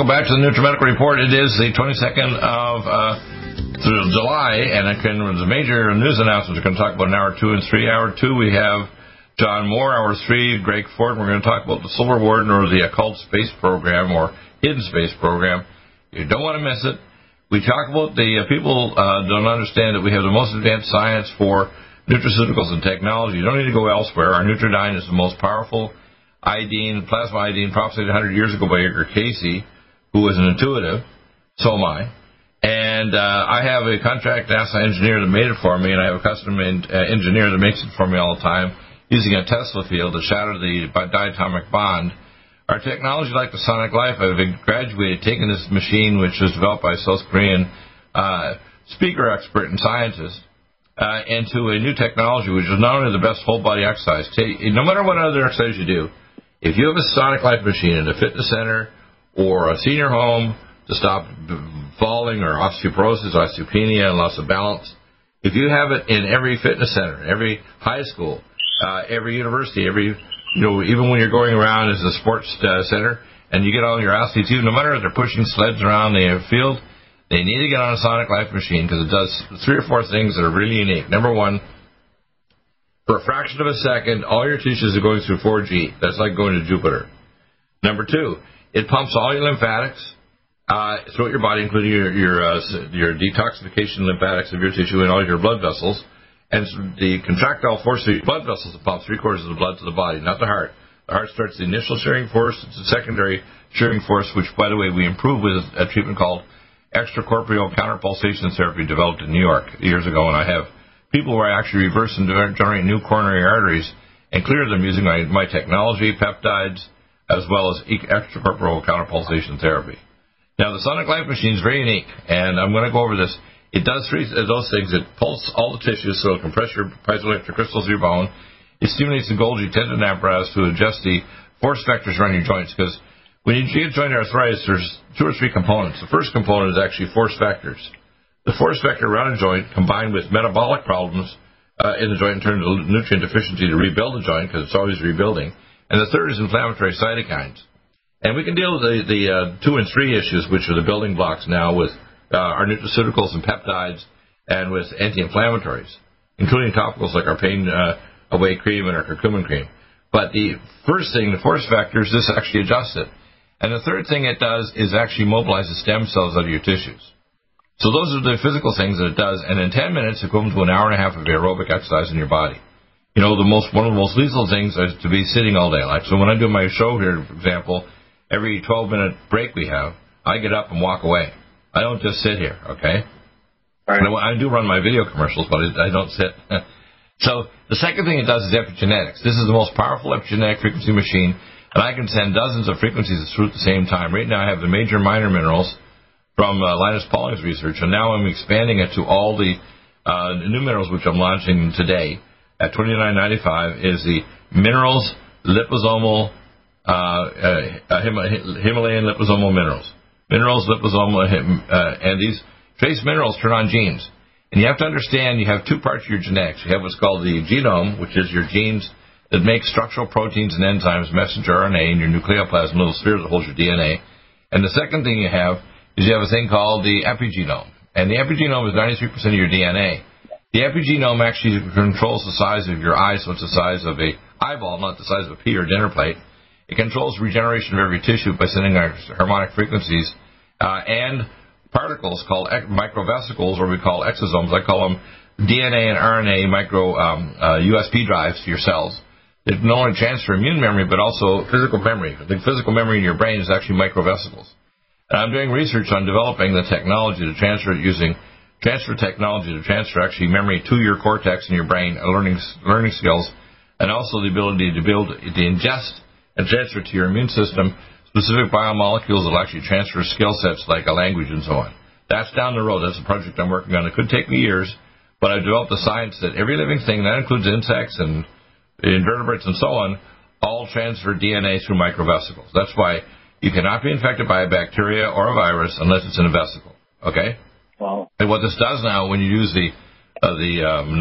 Welcome back to the NutriMedical Report. It is the 22nd of uh, July, and again, the major news announcements we're going to talk about in hour two and three. Hour two, we have John Moore. Hour three, Greg Ford. We're going to talk about the Solar Warden or the Occult Space Program or Hidden Space Program. You don't want to miss it. We talk about the uh, people uh, don't understand that we have the most advanced science for nutraceuticals and technology. You don't need to go elsewhere. Our Nutriodine is the most powerful iodine, plasma iodine, prophesied 100 years ago by Edgar Cayce, who was an intuitive. So am I. And uh, I have a contract NASA engineer that made it for me, and I have a custom in, uh, engineer that makes it for me all the time using a Tesla field to shatter the diatomic bond. Our technology, like the Sonic Life, I've graduated, taken this machine, which was developed by a South Korean uh, speaker expert and scientist, uh, into a new technology, which is not only the best whole body exercise. No matter what other exercise you do, if you have a Sonic Life machine in a fitness center or a senior home to stop falling or osteoporosis, osteopenia, and loss of balance, if you have it in every fitness center, every high school, uh, every university, every you know, even when you're going around as a sports uh, center and you get all your athletes, even no matter if they're pushing sleds around the field, they need to get on a Sonic Life machine because it does three or four things that are really unique. Number one, for a fraction of a second, all your tissues are going through 4G. That's like going to Jupiter. Number two, it pumps all your lymphatics uh, throughout your body, including your your, uh, your detoxification lymphatics of your tissue and all your blood vessels. And the contractile force of your blood vessels pumps three quarters of the blood to the body, not the heart. The heart starts the initial shearing force. It's a secondary shearing force, which, by the way, we improve with a treatment called extracorporeal counterpulsation therapy developed in New York years ago. And I have people where I actually reverse and generate new coronary arteries and clear them using my, my technology, peptides, as well as extracorporeal counterpulsation therapy. Now, the Sonic Life machine is very unique, and I'm going to go over this. It does three those things. It pulses all the tissues, so it compresses your piezoelectric crystals of your bone. It stimulates the Golgi tendon apparatus to adjust the force vectors around your joints, because when you get joint arthritis, there's two or three components. The first component is actually force vectors. The force vector around a joint combined with metabolic problems uh, in the joint in terms of nutrient deficiency to rebuild the joint because it's always rebuilding. And the third is inflammatory cytokines. And we can deal with the, the uh, two and three issues, which are the building blocks now with uh, our nutraceuticals and peptides and with anti-inflammatories, including topicals like our pain uh, away cream and our curcumin cream. But the first thing, the force vectors, this actually adjusts it. And the third thing it does is actually mobilize the stem cells out of your tissues. So those are the physical things that it does, and in 10 minutes, it comes to an hour and a half of aerobic exercise in your body. You know, the most one of the most lethal things is to be sitting all day. Like so, when I do my show here, for example, every 12 minute break we have, I get up and walk away. I don't just sit here, okay? Right. I do run my video commercials, but I don't sit. so the second thing it does is epigenetics. This is the most powerful epigenetic frequency machine, and I can send dozens of frequencies through at the same time. Right now, I have the major minor minerals from uh, Linus Pauling's research, and now I'm expanding it to all the uh, new minerals which I'm launching today at $29.95 is the minerals liposomal uh, uh, Himalayan liposomal minerals. Minerals, liposomal, uh, and these trace minerals turn on genes. And you have to understand you have two parts of your genetics. You have what's called the genome, which is your genes that make structural proteins and enzymes, messenger RNA, in your nucleoplasm, little sphere that holds your DNA. And the second thing you have is you have a thing called the epigenome. And the epigenome is 93% of your DNA. The epigenome actually controls the size of your eye, so it's the size of a eyeball, not the size of a pea or dinner plate. It controls regeneration of every tissue by sending out harmonic frequencies uh, and particles called microvesicles, or we call exosomes. I call them DNA and RNA micro um, uh, USB drives to your cells. They not only transfer immune memory, but also physical memory. The physical memory in your brain is actually microvesicles. And I'm doing research on developing the technology to transfer it using transfer technology to transfer actually memory to your cortex in your brain, uh, learning learning skills, and also the ability to build to ingest and transfer to your immune system specific biomolecules that will actually transfer skill sets like a language and so on. That's down the road. That's a project I'm working on. It could take me years, but I've developed the science that every living thing, that includes insects and invertebrates and so on, all transfer DNA through microvesicles. That's why you cannot be infected by a bacteria or a virus unless it's in a vesicle. Okay? And what this does now, when you use the uh, the um,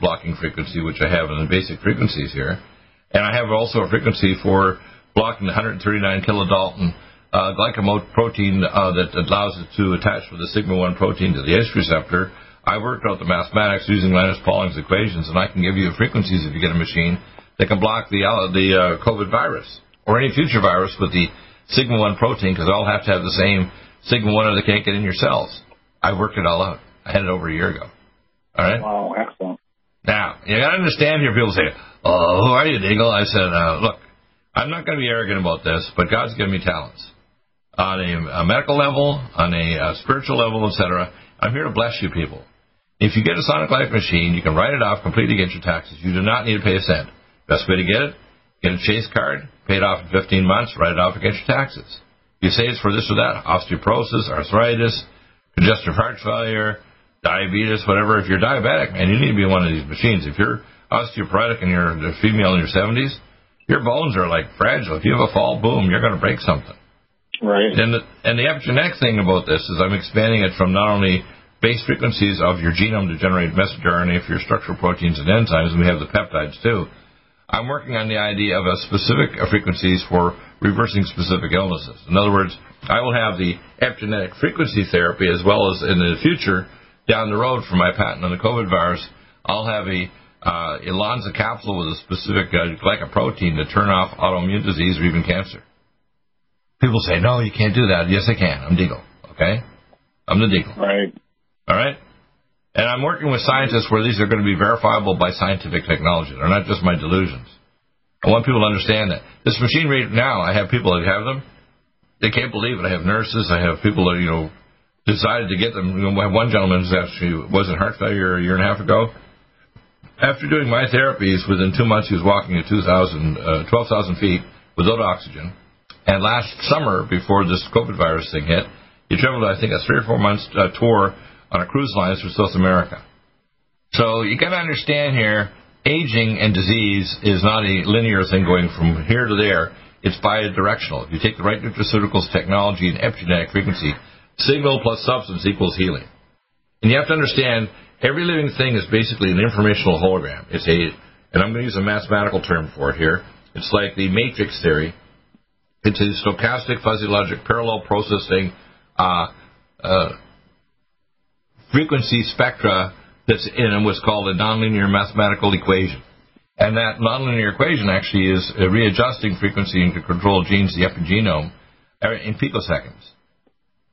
blocking frequency, which I have in the basic frequencies here, and I have also a frequency for blocking the 139 kilodalton uh, glycoprotein uh, that allows it to attach with the sigma 1 protein to the ACE receptor. I worked out the mathematics using Linus Pauling's equations, and I can give you frequencies if you get a machine that can block the uh, the uh, COVID virus or any future virus with the sigma 1 protein because they all have to have the same sigma 1 or they can't get in your cells. I worked it all out. I had it over a year ago. All right? Wow, excellent. Now, you got to understand here, people say, oh, who are you, Deagle? I said, uh, look, I'm not going to be arrogant about this, but God's given me talents. On a, a medical level, on a, a spiritual level, etc., I'm here to bless you people. If you get a Sonic Life machine, you can write it off completely against your taxes. You do not need to pay a cent. Best way to get it, get a Chase card, pay it off in 15 months, write it off against your taxes. You say it's for this or that, osteoporosis, arthritis, congestive heart failure, diabetes, whatever. If you're diabetic, man, you need to be one of these machines. If you're osteoporotic and you're a female in your 70s, your bones are like fragile. If you have a fall, boom, you're going to break something. Right. And the, and the epigenetic thing about this is I'm expanding it from not only base frequencies of your genome to generate messenger RNA for your structural proteins and enzymes, and we have the peptides too. I'm working on the idea of a specific frequencies for reversing specific illnesses. In other words, I will have the epigenetic frequency therapy as well as in the future down the road for my patent on the COVID virus, I'll have a uh, Elonza capsule with a specific uh, glycoprotein to turn off autoimmune disease or even cancer. People say, no, you can't do that. Yes, I can. I'm Deagle. Okay? I'm the Deagle. Right. All right? And I'm working with scientists where these are going to be verifiable by scientific technology. They're not just my delusions. I want people to understand that. This machine right now, I have people that have them. They can't believe it. I have nurses. I have people that, you know, decided to get them. You know, one gentleman who actually was in heart failure a year and a half ago. After doing my therapies, within two months he was walking at 2,000, uh, 12,000 feet without oxygen. And last summer, before this COVID virus thing hit, he traveled, I think, a three or four months uh, tour on a cruise line through South America. So you got to understand here, aging and disease is not a linear thing going from here to there. It's bidirectional. If you take the right nutraceuticals, technology, and epigenetic frequency, Signal plus substance equals healing. And you have to understand, every living thing is basically an informational hologram. It's a, and I'm going to use a mathematical term for it here. It's like the matrix theory. It's a stochastic fuzzy logic parallel processing uh, uh, frequency spectra that's in what's called a nonlinear mathematical equation. And that nonlinear equation actually is readjusting frequency and control genes, the epigenome, in picoseconds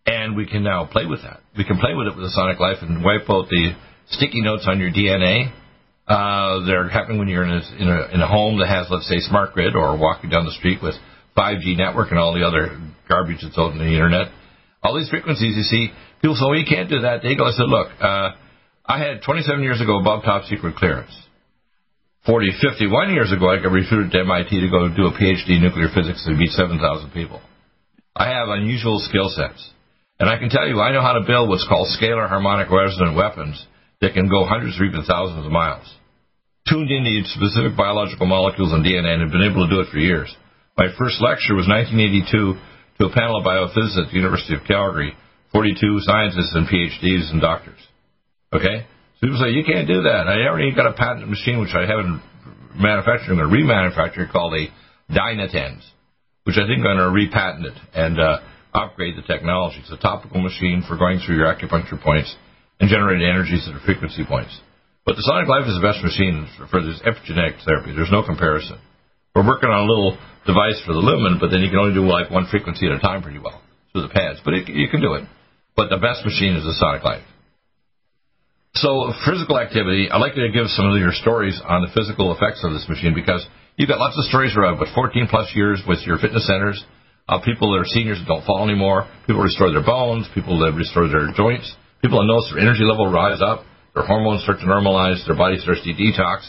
and we can now play with that. We can play with it with the Sonic Life and wipe out the sticky notes on your DNA. Uh, they're happening when you're in a, in a, in a home that has, let's say, smart grid, or walking down the street with 5G network and all the other garbage that's out on the internet. All these frequencies, you see, people say, "Oh, you can't do that." They go, "I said, look, uh, I had 27 years ago above top secret clearance. 40, 51 years ago, I got recruited to MIT to go do a PhD in nuclear physics and meet 7,000 people. I have unusual skill sets. And I can tell you, I know how to build what's called scalar harmonic resonant weapons that can go hundreds or even thousands of miles. Tuned into specific biological molecules and DNA and have been able to do it for years. My first lecture was 1982 to a panel of biophysicists at the University of Calgary, 42 scientists and PhDs and doctors. Okay? People say, you can't do that. I already got a patented machine which I haven't manufactured. I'm going to remanufacture called a Dynatens, which I think I'm going to repatent it. And, uh, upgrade the technology. It's a topical machine for going through your acupuncture points and generating energies that are frequency points. But the Sonic Life is the best machine for this epigenetic therapy. There's no comparison. We're working on a little device for the lumen, but then you can only do like one frequency at a time pretty well through the pads. But it, you can do it. But the best machine is the Sonic Life. So physical activity, I'd like to give some of your stories on the physical effects of this machine because you've got lots of stories around, but 14 plus years with your fitness centers uh, people that are seniors that don't fall anymore, people restore their bones, people that restore their joints, people that notice their energy level rise up, their hormones start to normalize, their body starts to detox.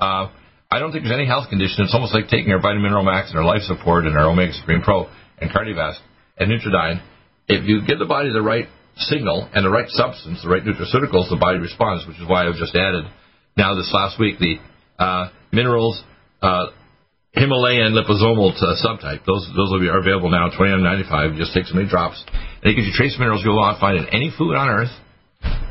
Uh, I don't think there's any health condition. It's almost like taking our Vitamin Mineral Max and our Life Support and our Omega Supreme Pro and Cardiovasc and Nutriodine. If you give the body the right signal and the right substance, the right nutraceuticals, the body responds, which is why I've just added now this last week the uh, minerals uh, Himalayan liposomal subtype. Those those will be are available now, twenty nine ninety five. Just take so many drops, and it gives you trace minerals you'll not find in any food on Earth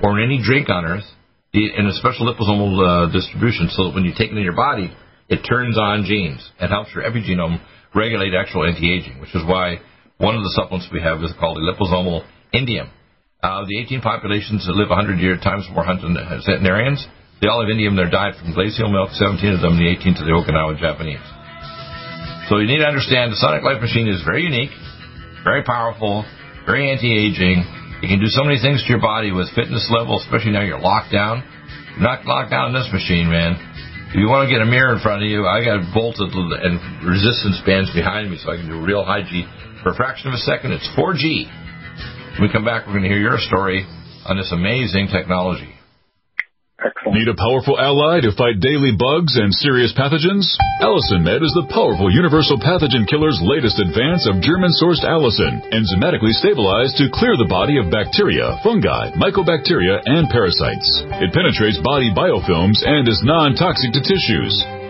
or in any drink on Earth, in a special liposomal uh, distribution. So that when you take it in your body, it turns on genes and helps your epigenome regulate actual anti aging, which is why one of the supplements we have is called the liposomal indium. Uh, the 18 populations that live 100 year times more centenarians, they all have indium in their diet from glacial milk, 17 of them, the 18 to the Okinawa Japanese. So you need to understand the Sonic Life Machine is very unique, very powerful, very anti-aging. You can do so many things to your body with fitness level, especially now you're locked down. You're not locked down in this machine, man. If you want to get a mirror in front of you, I got bolted and resistance bands behind me so I can do real high G. For a fraction of a second, it's 4G. When we come back, we're going to hear your story on this amazing technology. Excellent. Need a powerful ally to fight daily bugs and serious pathogens? Allicin Med is the powerful universal pathogen killer's latest advance of German-sourced allicin, enzymatically stabilized to clear the body of bacteria, fungi, mycobacteria, and parasites. It penetrates body biofilms and is non-toxic to tissues.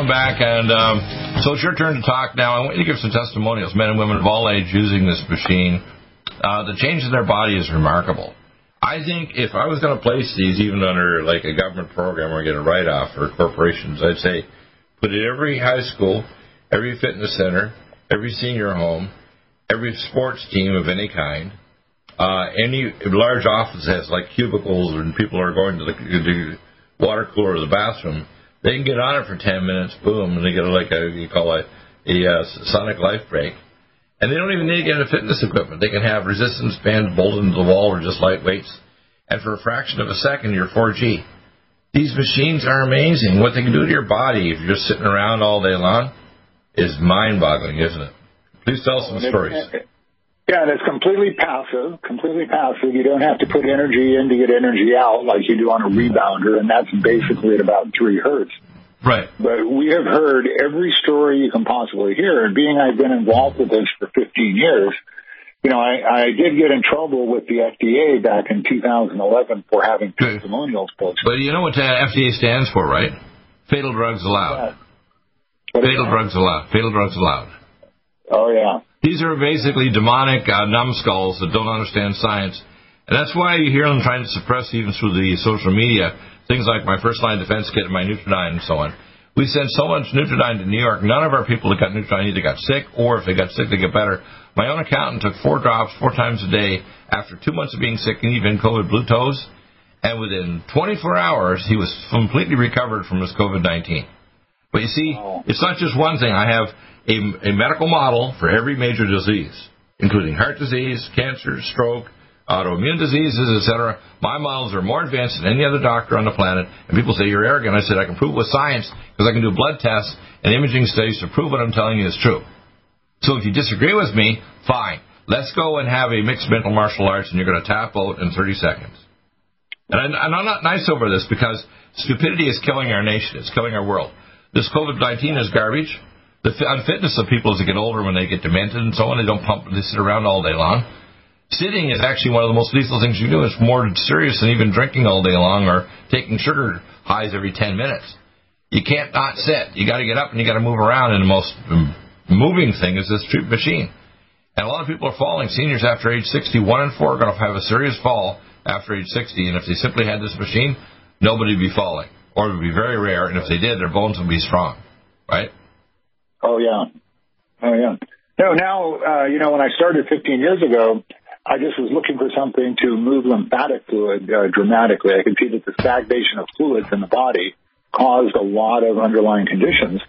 coming back, and um, so it's your turn to talk now. I want you to give some testimonials, men and women of all age using this machine. Uh, the change in their body is remarkable. I think if I was going to place these even under like a government program or get a write off for corporations, I'd say put it every high school, every fitness center, every senior home, every sports team of any kind, uh, any large office has like cubicles and people are going to the, the water cooler or the bathroom, they can get on it for 10 minutes, boom, and they get like a, you call it a, a uh, sonic life break. And they don't even need to get into fitness equipment. They can have resistance bands bolted into the wall or just light weights. And for a fraction of a second, you're 4G. These machines are amazing. What they can do to your body if you're just sitting around all day long is mind boggling, isn't it? Please tell some stories. Yeah, and it's completely passive, completely passive. You don't have to put energy in to get energy out like you do on a rebounder, and that's basically at about three hertz. Right. But we have heard every story you can possibly hear, and being I've been involved with this for 15 years, you know, I, I did get in trouble with the FDA back in 2011 for having testimonials posted. But you know what uh, the FDA stands for, right? Fatal drugs allowed. Yeah. Fatal drugs allowed. Fatal drugs allowed. Oh yeah. These are basically demonic uh, numbskulls that don't understand science. And that's why you hear them trying to suppress, even through the social media, things like my first line defense kit and my Nutriodine and so on. We sent so much Nutriodine to New York. None of our people that got Nutriodine either got sick or if they got sick, they get better. My own accountant took four drops four times a day after two months of being sick and even COVID blue toes. And within 24 hours, he was completely recovered from his COVID 19. But you see, oh. it's not just one thing. I have a, a medical model for every major disease, including heart disease, cancer, stroke, autoimmune diseases, etc. My models are more advanced than any other doctor on the planet. And people say you're arrogant. I said I can prove it with science because I can do blood tests and imaging studies to prove what I'm telling you is true. So if you disagree with me, fine. Let's go and have a mixed mental martial arts, and you're going to tap out in 30 seconds. And, I, and I'm not nice over this because stupidity is killing our nation. It's killing our world. This COVID-19 is garbage the unfitness of people as they get older when they get demented and so on. They don't pump, they sit around all day long. Sitting is actually one of the most lethal things you do. It's more serious than even drinking all day long or taking sugar highs every 10 minutes. You can't not sit. You got to get up and you got to move around. And the most moving thing is this machine. And a lot of people are falling. Seniors after age 60, one in four are going to have a serious fall after age 60. And if they simply had this machine, nobody would be falling, or it would be very rare. And if they did, their bones would be strong, right? Oh yeah, oh yeah. No, now uh, you know when I started 15 years ago, I just was looking for something to move lymphatic fluid uh, dramatically. I could see that the stagnation of fluids in the body caused a lot of underlying conditions.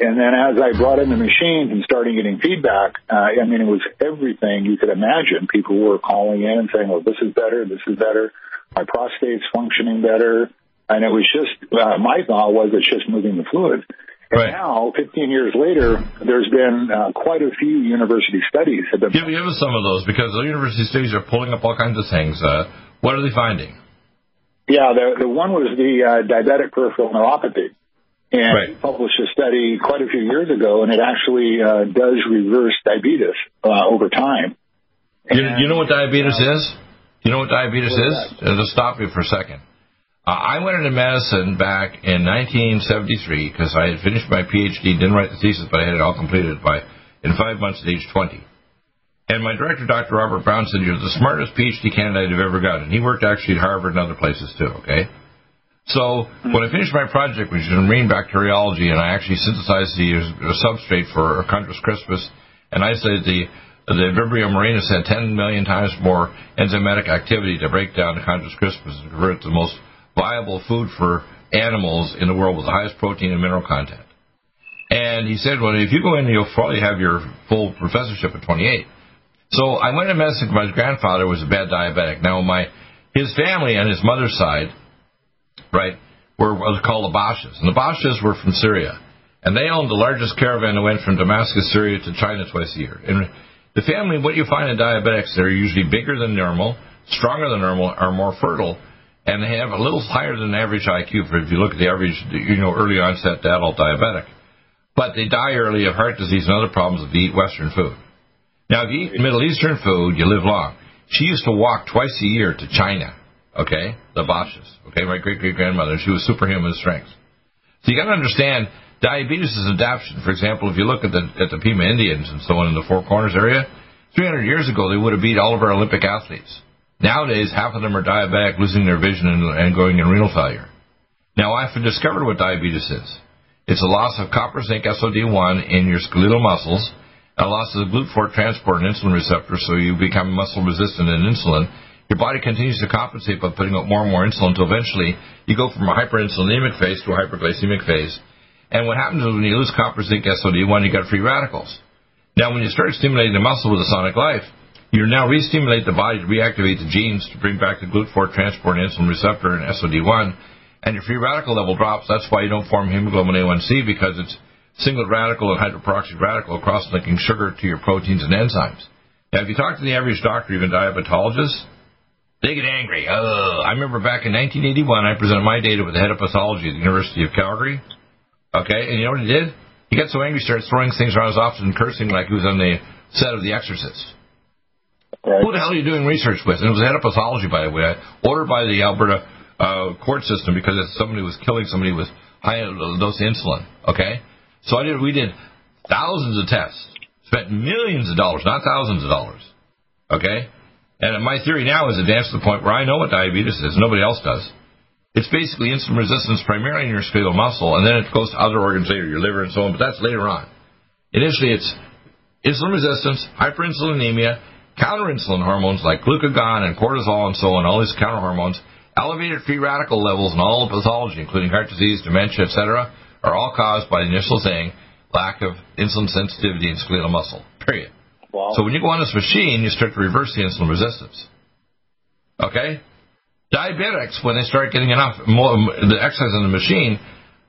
And then as I brought in the machines and started getting feedback, uh, I mean, it was everything you could imagine. People were calling in and saying, well, this is better, this is better. My prostate's functioning better. And it was just, uh, my thought was it's just moving the fluid. Right. Now, 15 years later, there's been uh, quite a few university studies have been. Give, give us some of those because the university studies are pulling up all kinds of things. Uh, what are they finding? Yeah, the the one was the uh, diabetic peripheral neuropathy, and right. he published a study quite a few years ago, and it actually uh, does reverse diabetes uh, over time. You, you, know what diabetes is? You know what diabetes what is? is? It'll stop you for a second. Uh, I went into medicine back in 1973 because I had finished my PhD, didn't write the thesis, but I had it all completed by in five months at age 20. And my director, Dr. Robert Brown, said, You're the smartest PhD candidate I've ever gotten. He worked actually at Harvard and other places too, okay? So when I finished my project, which is in marine bacteriology, and I actually synthesized the substrate for Chondrus crispus, and I said the the Vibrio marinus had 10 million times more enzymatic activity to break down Chondrus crispus and convert the most viable food for animals in the world with the highest protein and mineral content. And he said, well, if you go in, you'll probably have your full professorship at 28. So I went to medicine. because My grandfather was a bad diabetic. Now, my his family on his mother's side, right, were was called the Bashes, and the Bashes were from Syria, and they owned the largest caravan that went from Damascus, Syria, to China twice a year. And the family, what you find in diabetics, they're usually bigger than normal, stronger than normal, are more fertile, and they have a little higher than average IQ for if you look at the average, you know, early onset adult diabetic. But they die early of heart disease and other problems if they eat Western food. Now, if you eat Middle Eastern food, you live long. She used to walk twice a year to China, okay, the Bashes, okay, my great great grandmother, she was superhuman strength. So you got to understand, diabetes is adaptation. For example, if you look at the at the Pima Indians and so on in the Four Corners area, 300 years ago they would have beat all of our Olympic athletes. Nowadays, half of them are diabetic, losing their vision and, and going in renal failure. Now, I've discovered what diabetes is. It's a loss of copper, zinc, SOD1 in your skeletal muscles, and loss of the GLUT4 transport and insulin receptor, so you become muscle resistant to insulin. Your body continues to compensate by putting out more and more insulin until eventually you go from a hyperinsulinemic phase to a hyperglycemic phase. And what happens is when you lose copper, zinc, SOD1, you get free radicals. Now, when you start stimulating the muscle with a sonic life, you now re-stimulate the body to reactivate the genes to bring back the GLUT4 transport and insulin receptor and SOD1, and your free radical level drops. That's why you don't form hemoglobin A1C because it's singlet radical and hydroperoxide radical cross-linking sugar to your proteins and enzymes. Now, if you talk to the average doctor, even diabetologist, they get angry. Uh, I remember back in 1981, I presented my data with the head of pathology at the University of Calgary. Okay, and you know what he did? He got so angry, he started throwing things around his office and cursing like he was on the set of The Exorcist. Right. Who the hell are you doing research with? And it was head of pathology, by the way, ordered by the Alberta uh, court system because somebody was killing somebody with high dose insulin. Okay, so I did. We did thousands of tests, spent millions of dollars, not thousands of dollars. Okay, and my theory now is advanced to the point where I know what diabetes is. Nobody else does. It's basically insulin resistance primarily in your skeletal muscle, and then it goes to other organs later, your liver and so on, but that's later on. Initially, it's insulin resistance, hyperinsulinemia, counterinsulin hormones like glucagon and cortisol and so on, all these counter hormones, elevated free radical levels in all of pathology, including heart disease, dementia, etc., are all caused by the initial thing, lack of insulin sensitivity in skeletal muscle. Period. Wow. So when you go on this machine, you start to reverse the insulin resistance. Okay? Diabetics, when they start getting enough more, the exercise in the machine,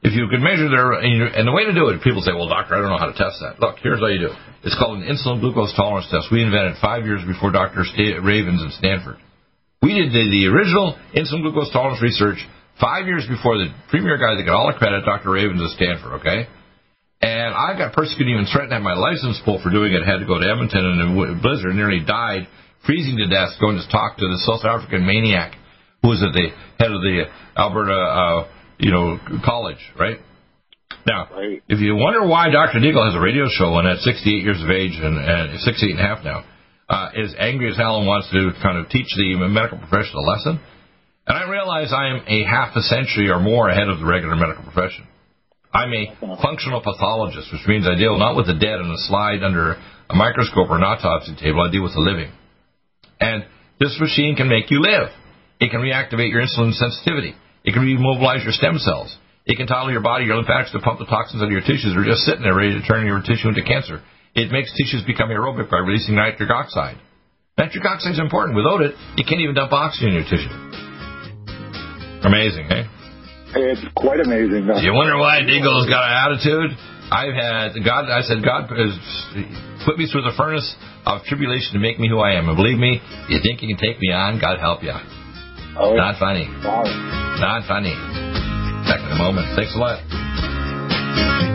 if you can measure their and the way to do it, people say, "Well, doctor, I don't know how to test that." Look, here's how you do. it. It's called an insulin glucose tolerance test. We invented five years before Dr. Reaven's at Stanford. We did the, original insulin glucose tolerance research five years before the premier guy that got all the credit, Dr. Reaven's at Stanford. Okay, and I got persecuted, even threatened to have my license pulled for doing it. Had to go to Edmonton in a blizzard, nearly died, freezing to death, going to talk to the South African maniac who was at the head of the Alberta, uh, you know, college, right? Now, right. if you wonder why Dr. Deagle has a radio show and at 68 years of age and, and 68 and a half now, uh, is angry as hell and wants to kind of teach the medical profession a lesson, and I realize I am a half a century or more ahead of the regular medical profession. I'm a functional pathologist, which means I deal not with the dead on a slide under a microscope or an autopsy table. I deal with the living. And this machine can make you live. It can reactivate your insulin sensitivity. It can remobilize your stem cells. It can tell your body, your lymphatics to pump the toxins out of your tissues that are just sitting there ready to turn your tissue into cancer. It makes tissues become aerobic by releasing nitric oxide. Nitric oxide is important. Without it, you can't even dump oxygen in your tissue. Amazing, eh? It's quite amazing. You wonder why Deagle's got an attitude? I've had God. I said God has put me through the furnace of tribulation to make me who I am. And believe me, you think you can take me on? God help you. Oh, Not funny. Wow. Not funny. Back in a moment. Thanks a lot.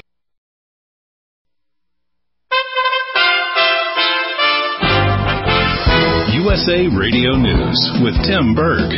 USA Radio News with Tim Berg.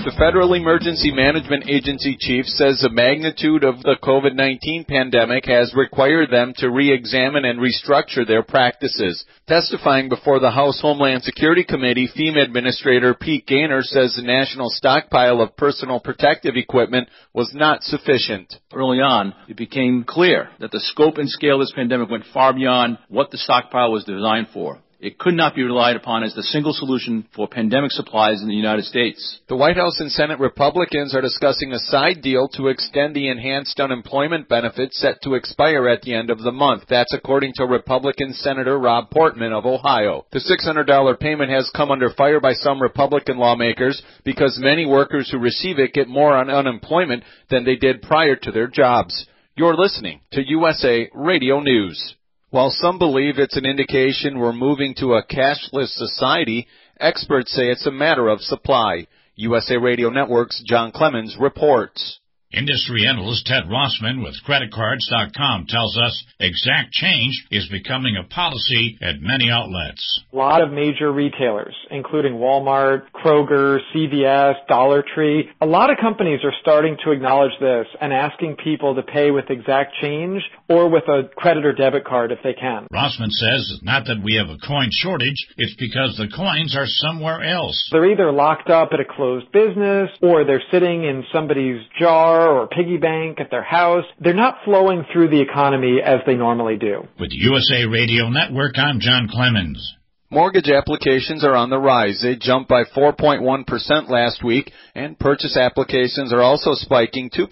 The Federal Emergency Management Agency chief says the magnitude of the COVID-19 pandemic has required them to re-examine and restructure their practices. Testifying before the House Homeland Security Committee, FEMA Administrator Pete Gaynor says the national stockpile of personal protective equipment was not sufficient. Early on, it became clear that the scope and scale of this pandemic went far beyond what the stockpile was designed for. It could not be relied upon as the single solution for pandemic supplies in the United States. The White House and Senate Republicans are discussing a side deal to extend the enhanced unemployment benefits set to expire at the end of the month. That's according to Republican Senator Rob Portman of Ohio. The $600 payment has come under fire by some Republican lawmakers because many workers who receive it get more on unemployment than they did prior to their jobs. You're listening to USA Radio News. While some believe it's an indication we're moving to a cashless society, experts say it's a matter of supply. USA Radio Network's John Clemens reports. Industry analyst Ted Rossman with creditcards.com tells us exact change is becoming a policy at many outlets. A lot of major retailers, including Walmart, Kroger, CVS, Dollar Tree, a lot of companies are starting to acknowledge this and asking people to pay with exact change or with a credit or debit card if they can. Rossman says not that we have a coin shortage, it's because the coins are somewhere else. They're either locked up at a closed business or they're sitting in somebody's jar or piggy bank at their house. They're not flowing through the economy as they normally do. With USA Radio Network, I'm John Clemens. Mortgage applications are on the rise. They jumped by 4.1% last week, and purchase applications are also spiking 2%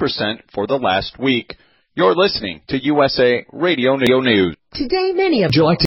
for the last week. You're listening to USA Radio News. Today, many of you like to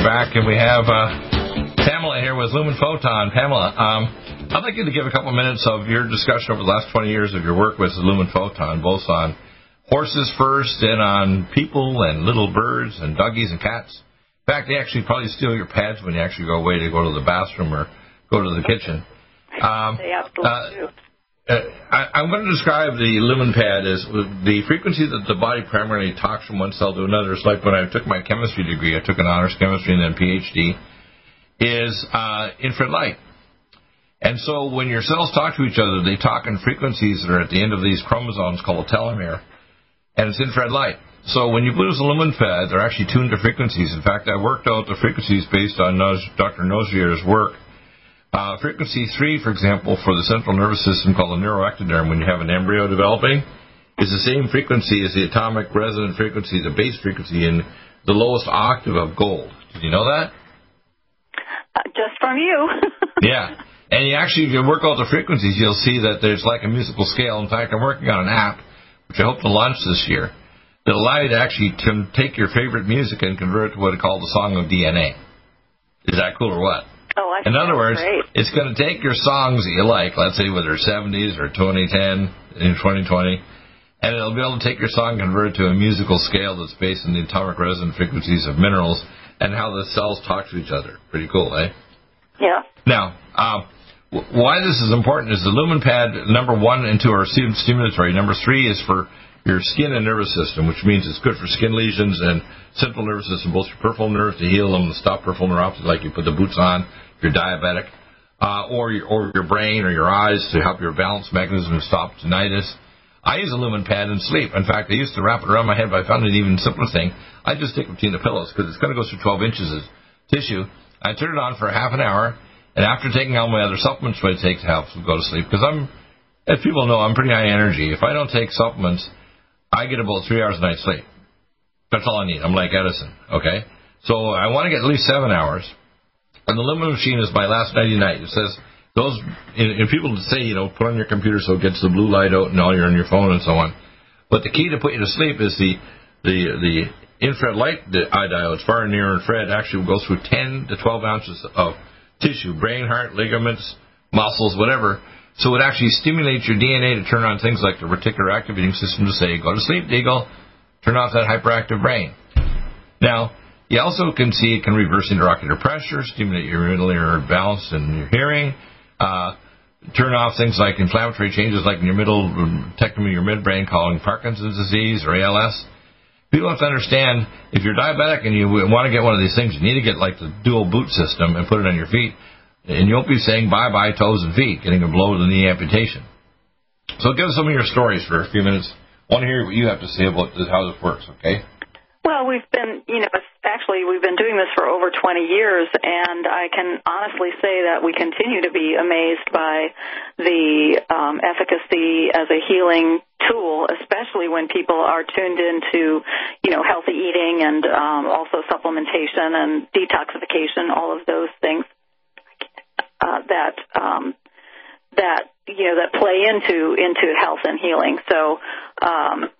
We're back, and we have uh, Pamela here with Lumen Photon. Pamela, um, I'd like you to give a couple minutes of your discussion over the last 20 years of your work with Lumen Photon, both on horses first and on people and little birds and doggies and cats. In fact, they actually probably steal your pads when you actually go away to go to the bathroom or go to the kitchen. Um, they absolutely uh, do. Uh, I, am going to describe the lumen pad as the frequency that the body primarily talks from one cell to another. It's like when I took my chemistry degree, I took an honors chemistry and then PhD, is uh, infrared light. And so when your cells talk to each other, they talk in frequencies that are at the end of these chromosomes called a telomere, and it's infrared light. So when you put a lumen pad, they're actually tuned to frequencies. In fact, I worked out the frequencies based on Dr. Nogier's work uh, frequency 3, for example, for the central nervous system called the neuroectoderm, when you have an embryo developing, is the same frequency as the atomic resonant frequency, the base frequency in the lowest octave of gold. Did you know that? Uh, just from you. yeah. And you actually, if you work out the frequencies, you'll see that there's like a musical scale. In fact, I'm working on an app, which I hope to launch this year, that allow you to actually take your favorite music and convert it to what I call the song of DNA. Is that cool or what? Oh, I In other words, great. it's going to take your songs that you like, let's say whether 70s or 2010 in 2020, and it'll be able to take your song and convert it to a musical scale that's based on the atomic resonant frequencies of minerals and how the cells talk to each other. Pretty cool, eh? Yeah. Now, uh, why this is important is the lumen pad number one and two are stimulatory. Number three is for your skin and nervous system, which means it's good for skin lesions and central nervous system, both your peripheral nerves to heal them, and stop peripheral neuropathy, like you put the boots on you're diabetic, uh, or your or your brain or your eyes to help your balance mechanism stop tinnitus. I use a lumen pad in sleep. In fact, I used to wrap it around my head, but I found an even simpler thing. I just stick it between the pillows because it's going to go through 12 inches of tissue. I turn it on for half an hour, and after taking all my other supplements, what I take to help go to sleep, because I'm, as people know, I'm pretty high energy. If I don't take supplements, I get about three hours a night sleep. That's all I need. I'm like Edison, okay? So I want to get at least seven hours. And the Lumen machine is my last nighty night. It says those, and people say, you know, put on your computer so it gets the blue light out and all you're on your phone and so on. But the key to put you to sleep is the the the infrared light the eye diodes, far and near infrared, actually will go through 10 to 12 ounces of tissue, brain, heart, ligaments, muscles, whatever. So it actually stimulates your DNA to turn on things like the reticular activating system to say, go to sleep, Deagle, turn off that hyperactive brain. Now, you also can see it can reverse intraocular pressure, stimulate your middle ear balance and your hearing, uh, turn off things like inflammatory changes like in your middle, technically your midbrain calling Parkinson's disease or ALS. People have to understand if you're diabetic and you want to get one of these things, you need to get like the dual boot system and put it on your feet and you won't be saying bye bye toes and feet, getting a blow to the knee amputation. So give us some of your stories for a few minutes. I want to hear what you have to say about how this works, okay? Well, we've been, you know, actually we've been doing this for over 20 years, and I can honestly say that we continue to be amazed by the um, efficacy as a healing tool, especially when people are tuned into, you know, healthy eating and um, also supplementation and detoxification, all of those things uh, that um, that you know that play into into health and healing. So. Um,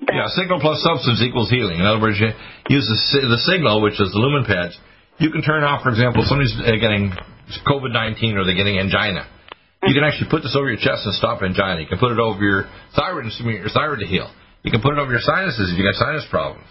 yeah, signal plus substance equals healing. In other words, you use the, the signal, which is the lumen pads. You can turn off, for example, somebody's uh, getting COVID 19 or they're getting angina. You can actually put this over your chest and stop angina. You can put it over your thyroid and stimulate your thyroid to heal. You can put it over your sinuses if you got sinus problems.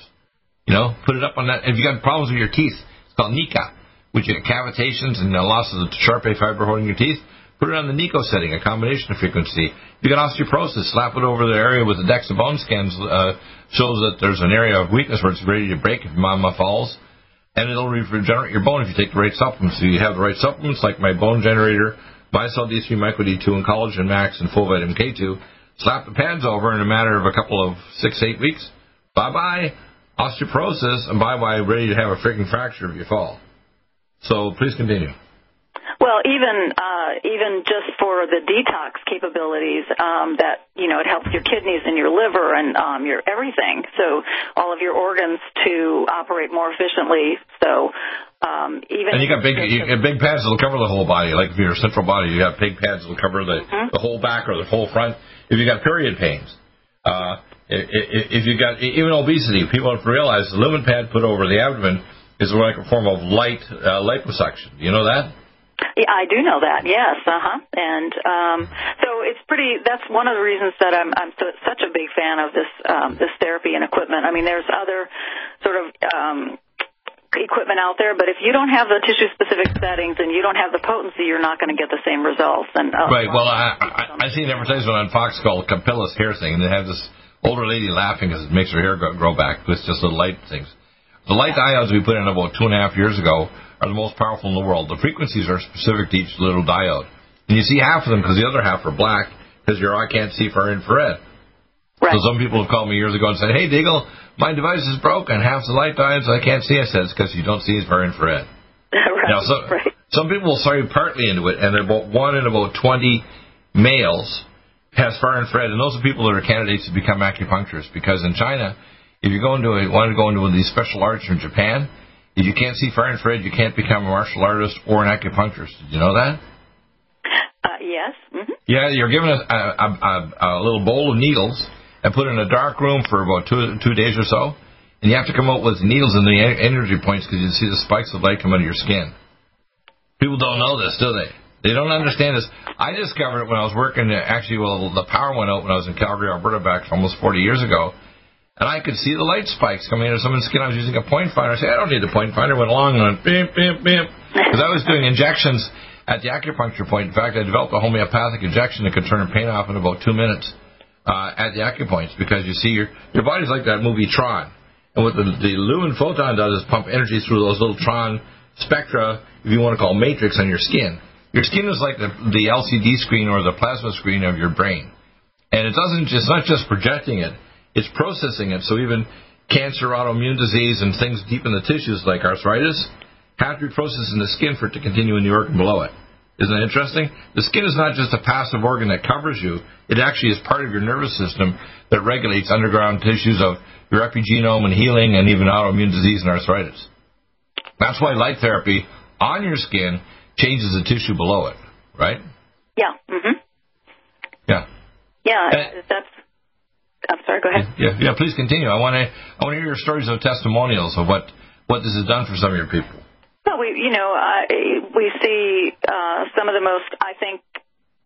You know, put it up on that. If you got problems with your teeth, it's called NICO which you get cavitations and the loss of the Sharpey fiber holding your teeth, put it on the NICO setting, a combination of frequency. If you got osteoporosis, slap it over the area with the DEXA bone scans, uh, shows that there's an area of weakness where it's ready to break if mama falls. And it'll regenerate your bone if you take the right supplements. So you have the right supplements like my bone generator, MyCell D3, Micro D2, and Collagen Max, and Full Vitamin K2. Slap the pads over in a matter of a couple of six, eight weeks. Bye bye osteoporosis, and bye bye ready to have a freaking fracture if you fall. So please continue. Well, even uh, even just for the detox capabilities, um, that you know, it helps your kidneys and your liver and um, your everything. So all of your organs to operate more efficiently. So um, even and you got big you got big pads that'll cover the whole body. Like if you're a central body, you got big pads that'll cover the mm-hmm. the whole back or the whole front. If you got period pains, uh, if you got even obesity, people have to realize the lumen pad put over the abdomen is like a form of light uh, liposuction. You know that? Yeah, I do know that. Yes, uh huh. And um, so it's pretty. That's one of the reasons that I'm I'm so, such a big fan of this um, this therapy and equipment. I mean, there's other sort of um, equipment out there, but if you don't have the tissue specific settings and you don't have the potency, you're not going to get the same results. And uh, right. Well, I I, I seen an advertisement on Fox called Capillus hair thing, and they have this older lady laughing because it makes her hair grow back with just little light things. The light diodes we put in about two and a half years ago are the most powerful in the world. The frequencies are specific to each little diode. And you see half of them because the other half are black because your eye can't see far infrared. Right. So some people have called me years ago and said, hey, Deagle, my device is broken. Half the light diodes I can't see. I said, it's because you don't see as far infrared. right. Now, so, right. some people will say partly into it, and about one in about 20 males has far infrared, and those are people that are candidates to become acupuncturists because in China – if you go into a, want to go into one of these special arts in Japan, if you can't see far infrared, you can't become a martial artist or an acupuncturist. Did you know that? Uh, yes. Mm-hmm. Yeah, you're given a, a, a, a little bowl of needles and put in a dark room for about two two days or so, and you have to come out with needles in the energy points because you see the spikes of light come out of your skin. People don't know this, do they? They don't understand this. I discovered it when I was working. Actually, well, the power went out when I was in Calgary, Alberta, back almost 40 years ago and I could see the light spikes coming out of someone's skin. I was using a point finder. I said, I don't need the point finder. Went along and went beep, beep, beep. Because I was doing injections at the acupuncture point. In fact, I developed a homeopathic injection that could turn a pain off in about two minutes uh, at the acupoints because you see your your body's like that movie Tron. And what the, the lumen photon does is pump energy through those little Tron spectra, if you want to call matrix, on your skin. Your skin is like the, the LCD screen or the plasma screen of your brain. And it doesn't just not just projecting it it's processing it. So even cancer, autoimmune disease, and things deep in the tissues like arthritis have to be processed in the skin for it to continue in the organ below it. Isn't that interesting? The skin is not just a passive organ that covers you. It actually is part of your nervous system that regulates underground tissues of your epigenome and healing and even autoimmune disease and arthritis. That's why light therapy on your skin changes the tissue below it, right? Yeah. Mhm. Yeah. Yeah, uh, that's. I'm sorry. Go ahead. Yeah, yeah. Please continue. I want to. I want to hear your stories of testimonials of what what this has done for some of your people. Well, we, you know, uh, we see uh, some of the most, I think,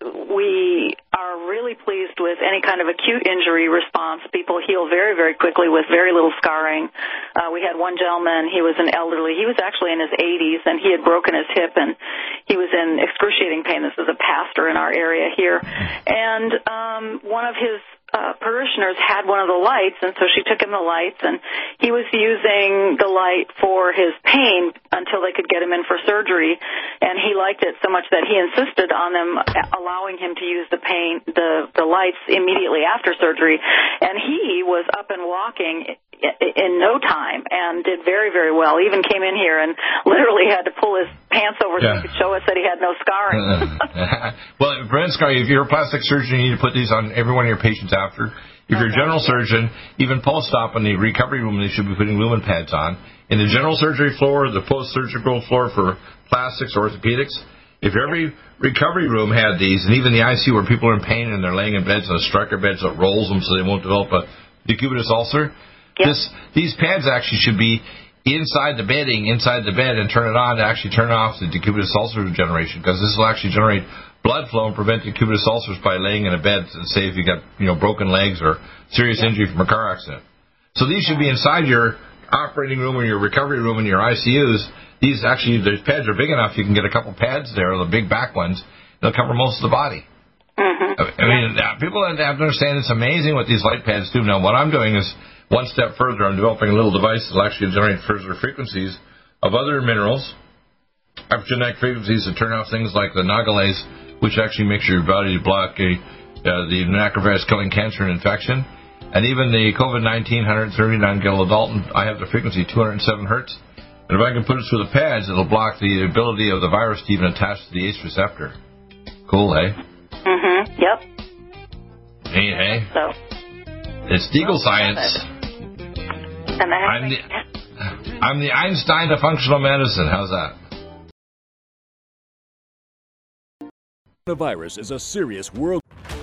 we are really pleased with any kind of acute injury response. People heal very, very quickly with very little scarring. Uh, we had one gentleman, he was an elderly, he was actually in his 80s and he had broken his hip and he was in excruciating pain. This is a pastor in our area here. And um, one of his uh, parishioners had one of the lights, and so she took him the lights, and he was using the light for his pain until they could get him in for surgery. And he liked it so much that he insisted on them allowing him to use the pain, the the lights immediately after surgery. And he was up and walking in no time and did very very well. Even came in here and literally had to pull his pants over yeah. so he could show us that he had no scarring. well, prevent scarring. If you're a plastic surgeon, you need to put these on every one of your patients after. If you're a general surgeon, even post-op in the recovery room, they should be putting lumen pads on. In the general surgery floor, the post-surgical floor for plastics, or orthopedics, if every recovery room had these, and even the ICU where people are in pain and they're laying in beds on a stretcher beds that rolls them so they won't develop a decubitus ulcer, Yep. This, these pads actually should be inside the bedding, inside the bed, and turn it on to actually turn off the decubitus ulcer generation because this will actually generate blood flow and prevent decubitus ulcers by laying in a bed. And say if you got you know broken legs or serious yep. injury from a car accident. So these should be inside your operating room or your recovery room in your ICUs. These actually, the pads are big enough. You can get a couple pads there, the big back ones. They'll cover most of the body. Mm-hmm. I mean, people have to understand it's amazing what these light pads do. Now, what I'm doing is one step further, I'm developing a little device that will actually generate further frequencies of other minerals, epigenetic frequencies that turn off things like the nagalase, which actually makes your body block a, uh, the macrophage killing cancer and infection. And even the COVID 19 139 kilodalton, I have the frequency 207 hertz. And if I can put it through the pads, it'll block the ability of the virus to even attach to the ACE receptor. Cool, eh? Mm-hmm. Yep. Hey, hey. So. It's legal science. I'm the, I'm the Einstein of functional medicine. How's that? The virus is a serious world.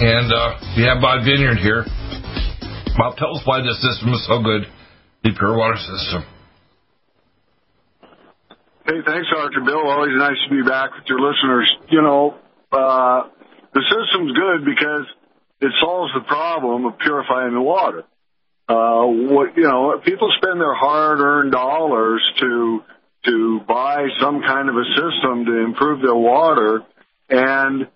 And uh, we have Bob Vineyard here. Bob, tell us why this system is so good, the pure water system. Hey, thanks, Dr. Bill. Always nice to be back with your listeners. You know, uh, the system's good because it solves the problem of purifying the water. Uh, what, you know, people spend their hard-earned dollars to, to buy some kind of a system to improve their water and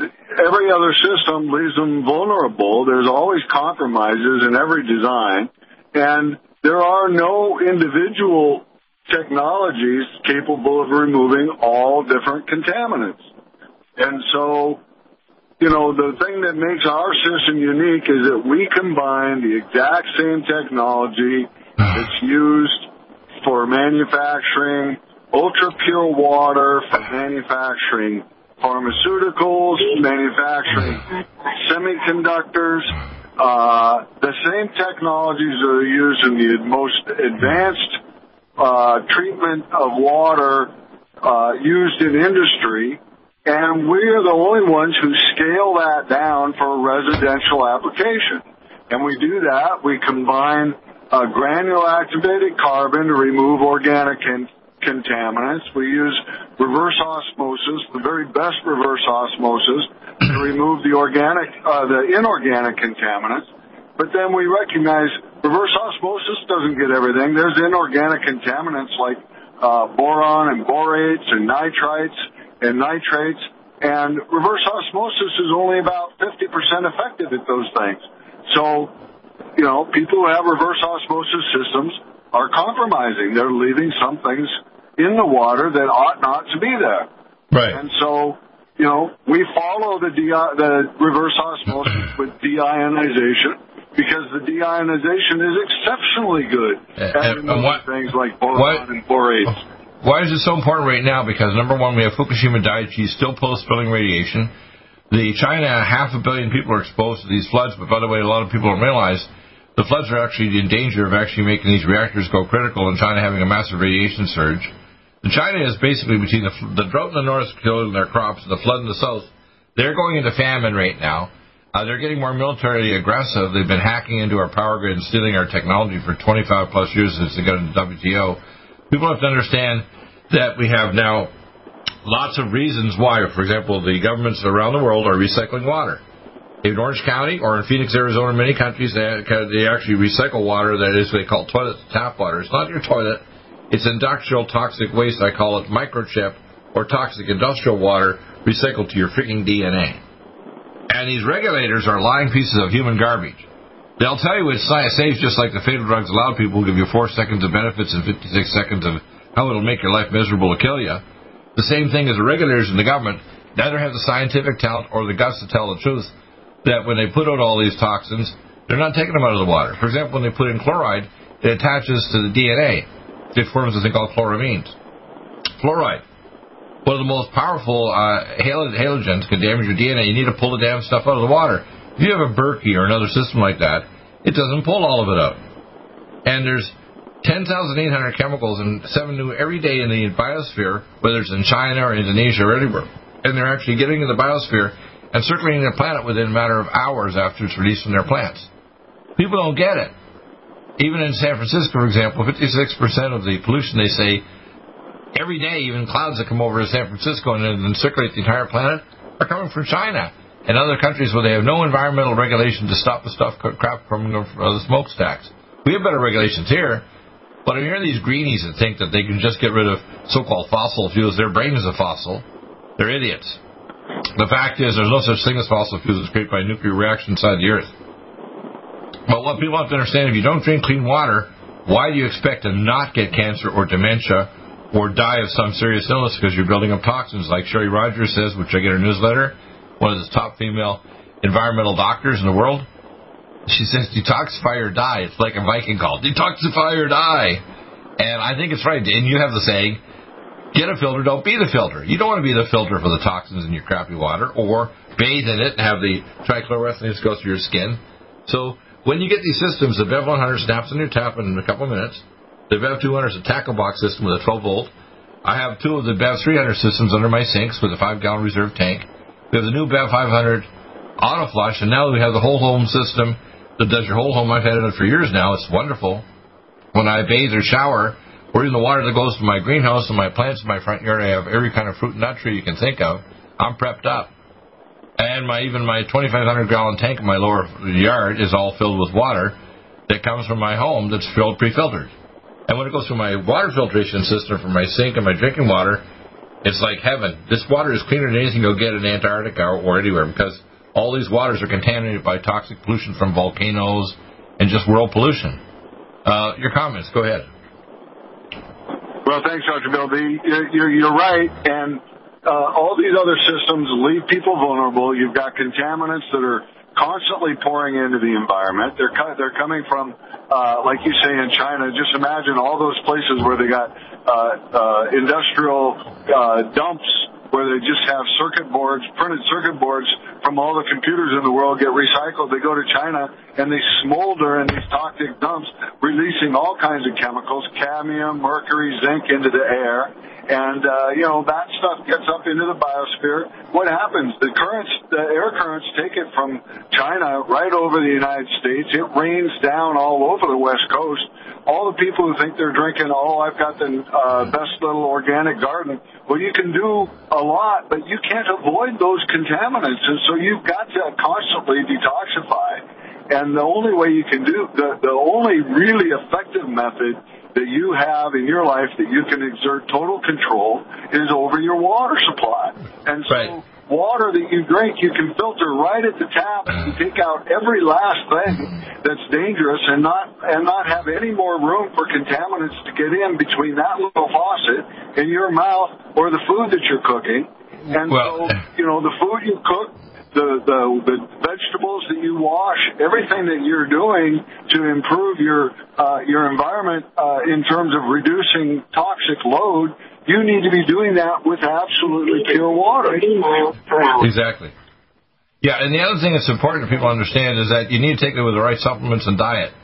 every other system leaves them vulnerable. There's always compromises in every design, and there are no individual technologies capable of removing all different contaminants. And so, you know, the thing that makes our system unique is that we combine the exact same technology that's used for manufacturing ultra pure water for manufacturing pharmaceuticals, manufacturing semiconductors. Uh, the same technologies that are used in the most advanced uh, treatment of water uh, used in industry, and we are the only ones who scale that down for a residential application. And we do that. We combine uh, granule activated carbon to remove organic con- contaminants. We use reverse osmosis, the very best reverse osmosis, to remove the organic, uh, the inorganic contaminants. But then we recognize reverse osmosis doesn't get everything. There's inorganic contaminants like uh, boron and borates and nitrites and nitrates. And reverse osmosis is only about 50% effective at those things. So, you know, people who have reverse osmosis systems are compromising. They're leaving some things in the water that ought not to be there. Right. And so, you know, we follow the the reverse osmosis with deionization because the deionization is exceptionally good eh, at eh, And- and removing what- things like boron and borates. Why is it so important right now? Because number one, we have Fukushima Daiichi still post-spilling radiation. The China, half a billion people are exposed to these floods. But by the way, a lot of people don't realize the floods are actually in danger of actually making these reactors go critical and China having a massive radiation surge. China is basically between the, the drought in the north killing their crops and the flood in the south. They're going into famine right now. Uh, they're getting more militarily aggressive. They've been hacking into our power grid and stealing our technology for 25 plus years since they got into WTO. People have to understand that we have now lots of reasons why. For example, the governments around the world are recycling water. In Orange County or in Phoenix, Arizona, many countries they, they actually recycle water that is they call toilet tap water. It's not your toilet. It's industrial toxic waste. I call it microchip or toxic industrial water recycled to your freaking DNA. And these regulators are lying pieces of human garbage. They'll tell you it's safe just like the fatal drugs allow people give you four seconds of benefits and 56 seconds of how it'll make your life miserable to kill you. The same thing as the regulators in the government neither have the scientific talent or the guts to tell the truth that when they put out all these toxins, they're not taking them out of the water. For example, when they put in chloride, it attaches to the DNA. It forms a thing called chloramines. Fluoride, one of the most powerful uh, halogens, can damage your DNA. You need to pull the damn stuff out of the water. If you have a Berkey or another system like that, it doesn't pull all of it out. And there's 10,800 chemicals and seven new every day in the biosphere, whether it's in China or Indonesia or anywhere. And they're actually getting in the biosphere and circulating the planet within a matter of hours after it's released from their plants. People don't get it. Even in San Francisco, for example, 56% of the pollution they say every day, even clouds that come over San Francisco and then circulate the entire planet, are coming from China and other countries where they have no environmental regulation to stop the stuff crap from the smokestacks. We have better regulations here, but I hear these greenies that think that they can just get rid of so-called fossil fuels. Their brain is a fossil. They're idiots. The fact is, there's no such thing as fossil fuels that's created by nuclear reaction inside the Earth. But what people have to understand, if you don't drink clean water, why do you expect to not get cancer or dementia or die of some serious illness because you're building up toxins? Like Sherry Rogers says, which I get her newsletter, one of the top female environmental doctors in the world. She says, detoxify or die. It's like a Viking call, detoxify or die. And I think it's right. And you have the saying, Get a filter, don't be the filter. You don't want to be the filter for the toxins in your crappy water or bathe in it and have the trichloroethylene go through your skin. So when you get these systems, the Bev 100 snaps in your tap in a couple of minutes. The Bev 200 is a tackle box system with a 12 volt. I have two of the Bev 300 systems under my sinks with a 5 gallon reserve tank. We have the new Bev 500 auto flush, and now we have the whole home system that does your whole home. I've had it for years now. It's wonderful. When I bathe or shower, or even the water that goes to my greenhouse and my plants in my front yard. I have every kind of fruit and nut tree you can think of. I'm prepped up. And my even my 2,500 gallon tank in my lower yard is all filled with water that comes from my home that's filled pre-filtered. And when it goes through my water filtration system for my sink and my drinking water, it's like heaven. This water is cleaner than anything you'll get in Antarctica or anywhere because all these waters are contaminated by toxic pollution from volcanoes and just world pollution. Uh, your comments, go ahead. Well, thanks, Dr. Bill. The, you're, you're right, and uh, all these other systems leave people vulnerable. You've got contaminants that are constantly pouring into the environment. They're they're coming from, uh, like you say in China. Just imagine all those places where they got uh, uh, industrial uh, dumps where they just have circuit boards, printed circuit boards from all the computers in the world get recycled. They go to China and they smolder in these toxic dumps, releasing all kinds of chemicals, cadmium, mercury, zinc into the air. And, uh, you know, that stuff gets up into the biosphere. What happens? The currents, the air currents take it from China right over the United States. It rains down all over the West Coast. All the people who think they're drinking, oh, I've got the uh, best little organic garden. Well, you can do a lot, but you can't avoid those contaminants. And so you've got to constantly detoxify. And the only way you can do, the, the only really effective method that you have in your life that you can exert total control is over your water supply. And so right. water that you drink, you can filter right at the tap and uh-huh. take out every last thing mm-hmm. that's dangerous and not and not have any more room for contaminants to get in between that little faucet and your mouth or the food that you're cooking. And well, so, you know, the food you cook the, the the vegetables that you wash, everything that you're doing to improve your uh, your environment uh, in terms of reducing toxic load, you need to be doing that with absolutely pure water. Exactly. Yeah, and the other thing that's important for people to understand is that you need to take it with the right supplements and diet.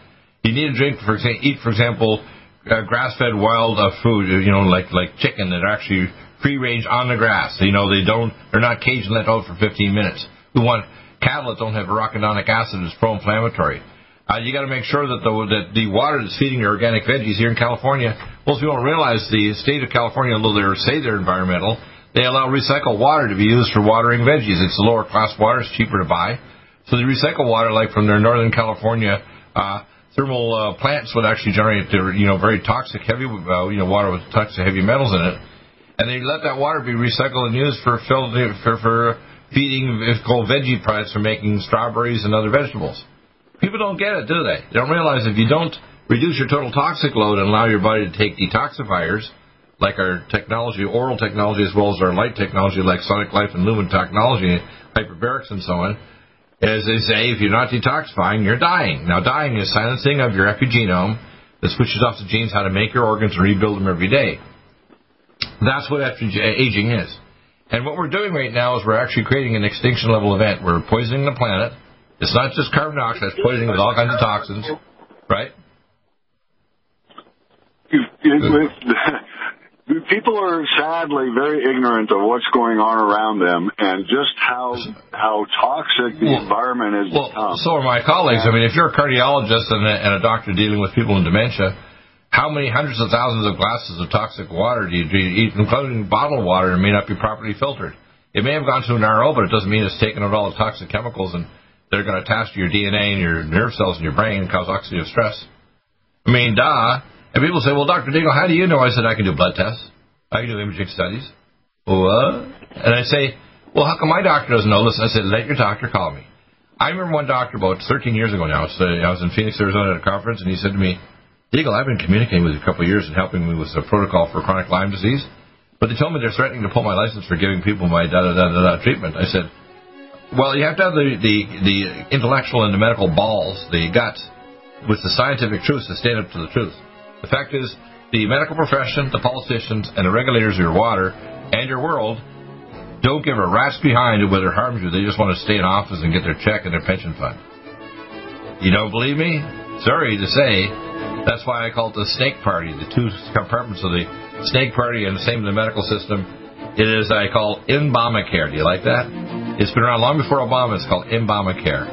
You need to drink, for example, eat, for example, uh, grass-fed wild uh, food, you know, like like chicken that are actually free range on the grass. You know, they don't, they're not caged and let out for 15 minutes. We want cattle that don't have arachidonic acid that's pro-inflammatory. Uh, you got to make sure that the that the water that's feeding your organic veggies here in California. Most people don't realize the state of California, although they say they're environmental, they allow recycled water to be used for watering veggies. It's lower class water, it's cheaper to buy. So the recycled water, like from their Northern California uh, thermal uh, plants, would actually generate their, you know very toxic heavy uh, you know water with toxic heavy metals in it, and they let that water be recycled and used for filled, for, for feeding cold veggie plants for making strawberries and other vegetables. People don't get it, do they? They don't realize if you don't reduce your total toxic load and allow your body to take detoxifiers, like our technology, oral technology, as well as our light technology, like Sonic Life and Lumen technology, hyperbarics and so on, as they say, if you're not detoxifying, you're dying. Now, dying is silencing of your epigenome that switches off the genes how to make your organs and rebuild them every day. That's what aging is. And what we're doing right now is we're actually creating an extinction level event. We're poisoning the planet. It's not just carbon dioxide, it's poisoning with all kinds of toxins, right? people are sadly very ignorant of what's going on around them and just how how toxic the well, environment is well, become. So are my colleagues. I mean, if you're a cardiologist and a, and a doctor dealing with people in dementia, how many hundreds of thousands of glasses of toxic water do you, eat, including bottled water, and may not be properly filtered? It may have gone to an RO, but it doesn't mean it's taken out all the toxic chemicals and they're going to attach to your DNA and your nerve cells in your brain and cause oxidative stress. I mean, duh. And people say, well, Dr. Deagle, how do you know? I said, I can do blood tests. I can do imaging studies. What? And I say, well, how come my doctor doesn't know? this? I said, let your doctor call me. I remember one doctor about 13 years ago now. So I was in Phoenix, Arizona at a conference, and he said to me, Deagle, I've been communicating with you a couple of years and helping me with a protocol for chronic Lyme disease. But they told me they're threatening to pull my license for giving people my da da da da, da treatment. I said, well, you have to have the, the, the intellectual and the medical balls, the guts, with the scientific truth to stand up to the truth. The fact is, the medical profession, the politicians, and the regulators of your water and your world don't give a rat's behind whether it harms you. They just want to stay in office and get their check and their pension fund. You don't believe me? Sorry to say, that's why I call it the snake party, the two compartments of the snake party and the same in the medical system. It is, I call, in Obamacare. Do you like that? It's been around long before Obama. It's called Obamacare.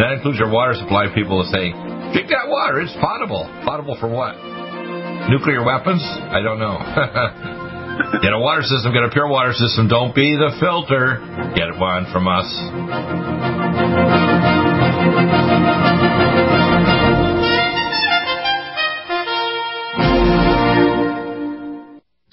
That includes your water supply people that say, drink that water, it's potable. Potable for what? Nuclear weapons? I don't know. get a water system, get a pure water system. Don't be the filter. Get one from us.